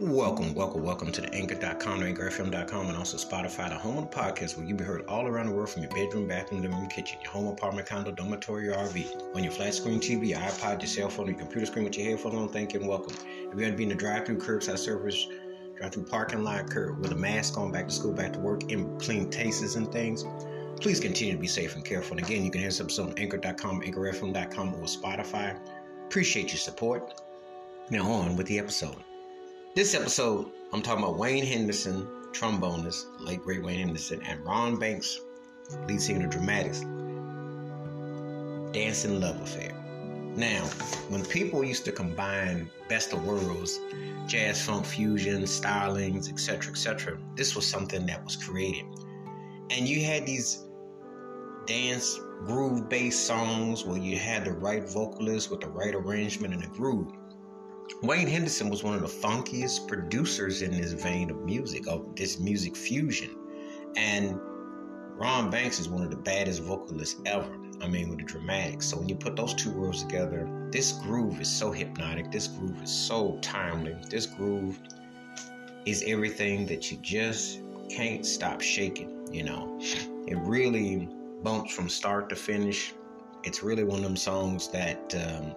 Welcome, welcome, welcome to the anchor.com, the anchorfm.com, and also Spotify, the home of the podcast where you be heard all around the world from your bedroom, bathroom, living room, kitchen, your home, apartment, condo, dormitory, or RV, on your flat screen TV, your iPod, your cell phone, your computer screen with your headphones on. Thank you and welcome. If you're going to be in the drive through curbside service, drive through parking lot, curb with a mask on, back to school, back to work, in clean tastes and things, please continue to be safe and careful. And again, you can hear this episode on anchor.com, anchorfm.com, or Spotify. Appreciate your support. Now on with the episode. This episode, I'm talking about Wayne Henderson, trombonist, late great Wayne Henderson, and Ron Banks, lead singer of Dramatics, Dancing Love Affair. Now, when people used to combine best of worlds, jazz, funk, fusion, stylings, etc., etc., this was something that was created. And you had these dance groove based songs where you had the right vocalist with the right arrangement and the groove Wayne Henderson was one of the funkiest producers in this vein of music, of this music fusion. And Ron Banks is one of the baddest vocalists ever. I mean, with the dramatics. So when you put those two worlds together, this groove is so hypnotic. This groove is so timely. This groove is everything that you just can't stop shaking. You know, it really bumps from start to finish. It's really one of them songs that um,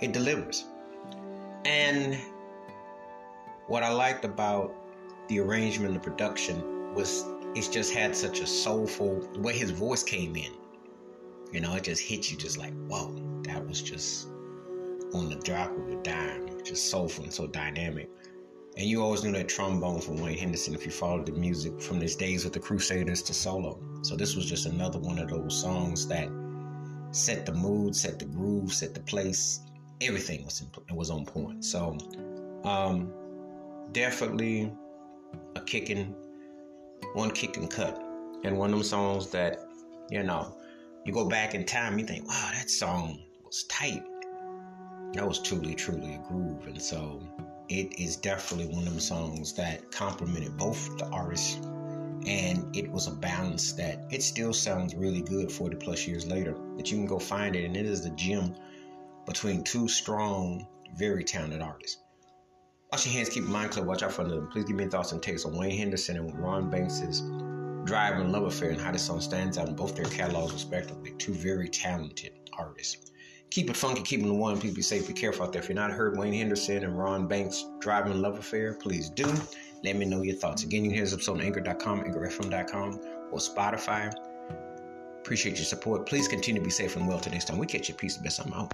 it delivers. And what I liked about the arrangement the production was it's just had such a soulful way his voice came in. You know, it just hit you just like, whoa, that was just on the drop of a dime, just soulful and so dynamic. And you always knew that trombone from Wayne Henderson if you followed the music from his days with the Crusaders to solo. So this was just another one of those songs that set the mood, set the groove, set the place, everything was in, was on point. So, um, definitely a kicking, one kicking cut, and one of them songs that you know you go back in time, you think, wow, that song was tight. That was truly, truly a groove, and so it is definitely one of them songs that complemented both the artists and it was a balance that it still sounds really good 40 plus years later that you can go find it and it is the gem between two strong, very talented artists. Wash your hands, keep your mind clear, watch out for them. Please give me your thoughts and takes on Wayne Henderson and Ron Banks' Dancing Love Affair and how this song stands out in both their catalogs, respectively. Two very talented artists. Keep it funky, keep it the one. Please be safe, be careful out there. If you're not heard Wayne Henderson and Ron Banks' Dancing Love Affair, please do. Let me know your thoughts. Again, you can hear this episode on anchor.com, anchorfm.com, or Spotify. Appreciate your support. Please continue to be safe and well till next time. We catch you. Peace. Best. I'm out.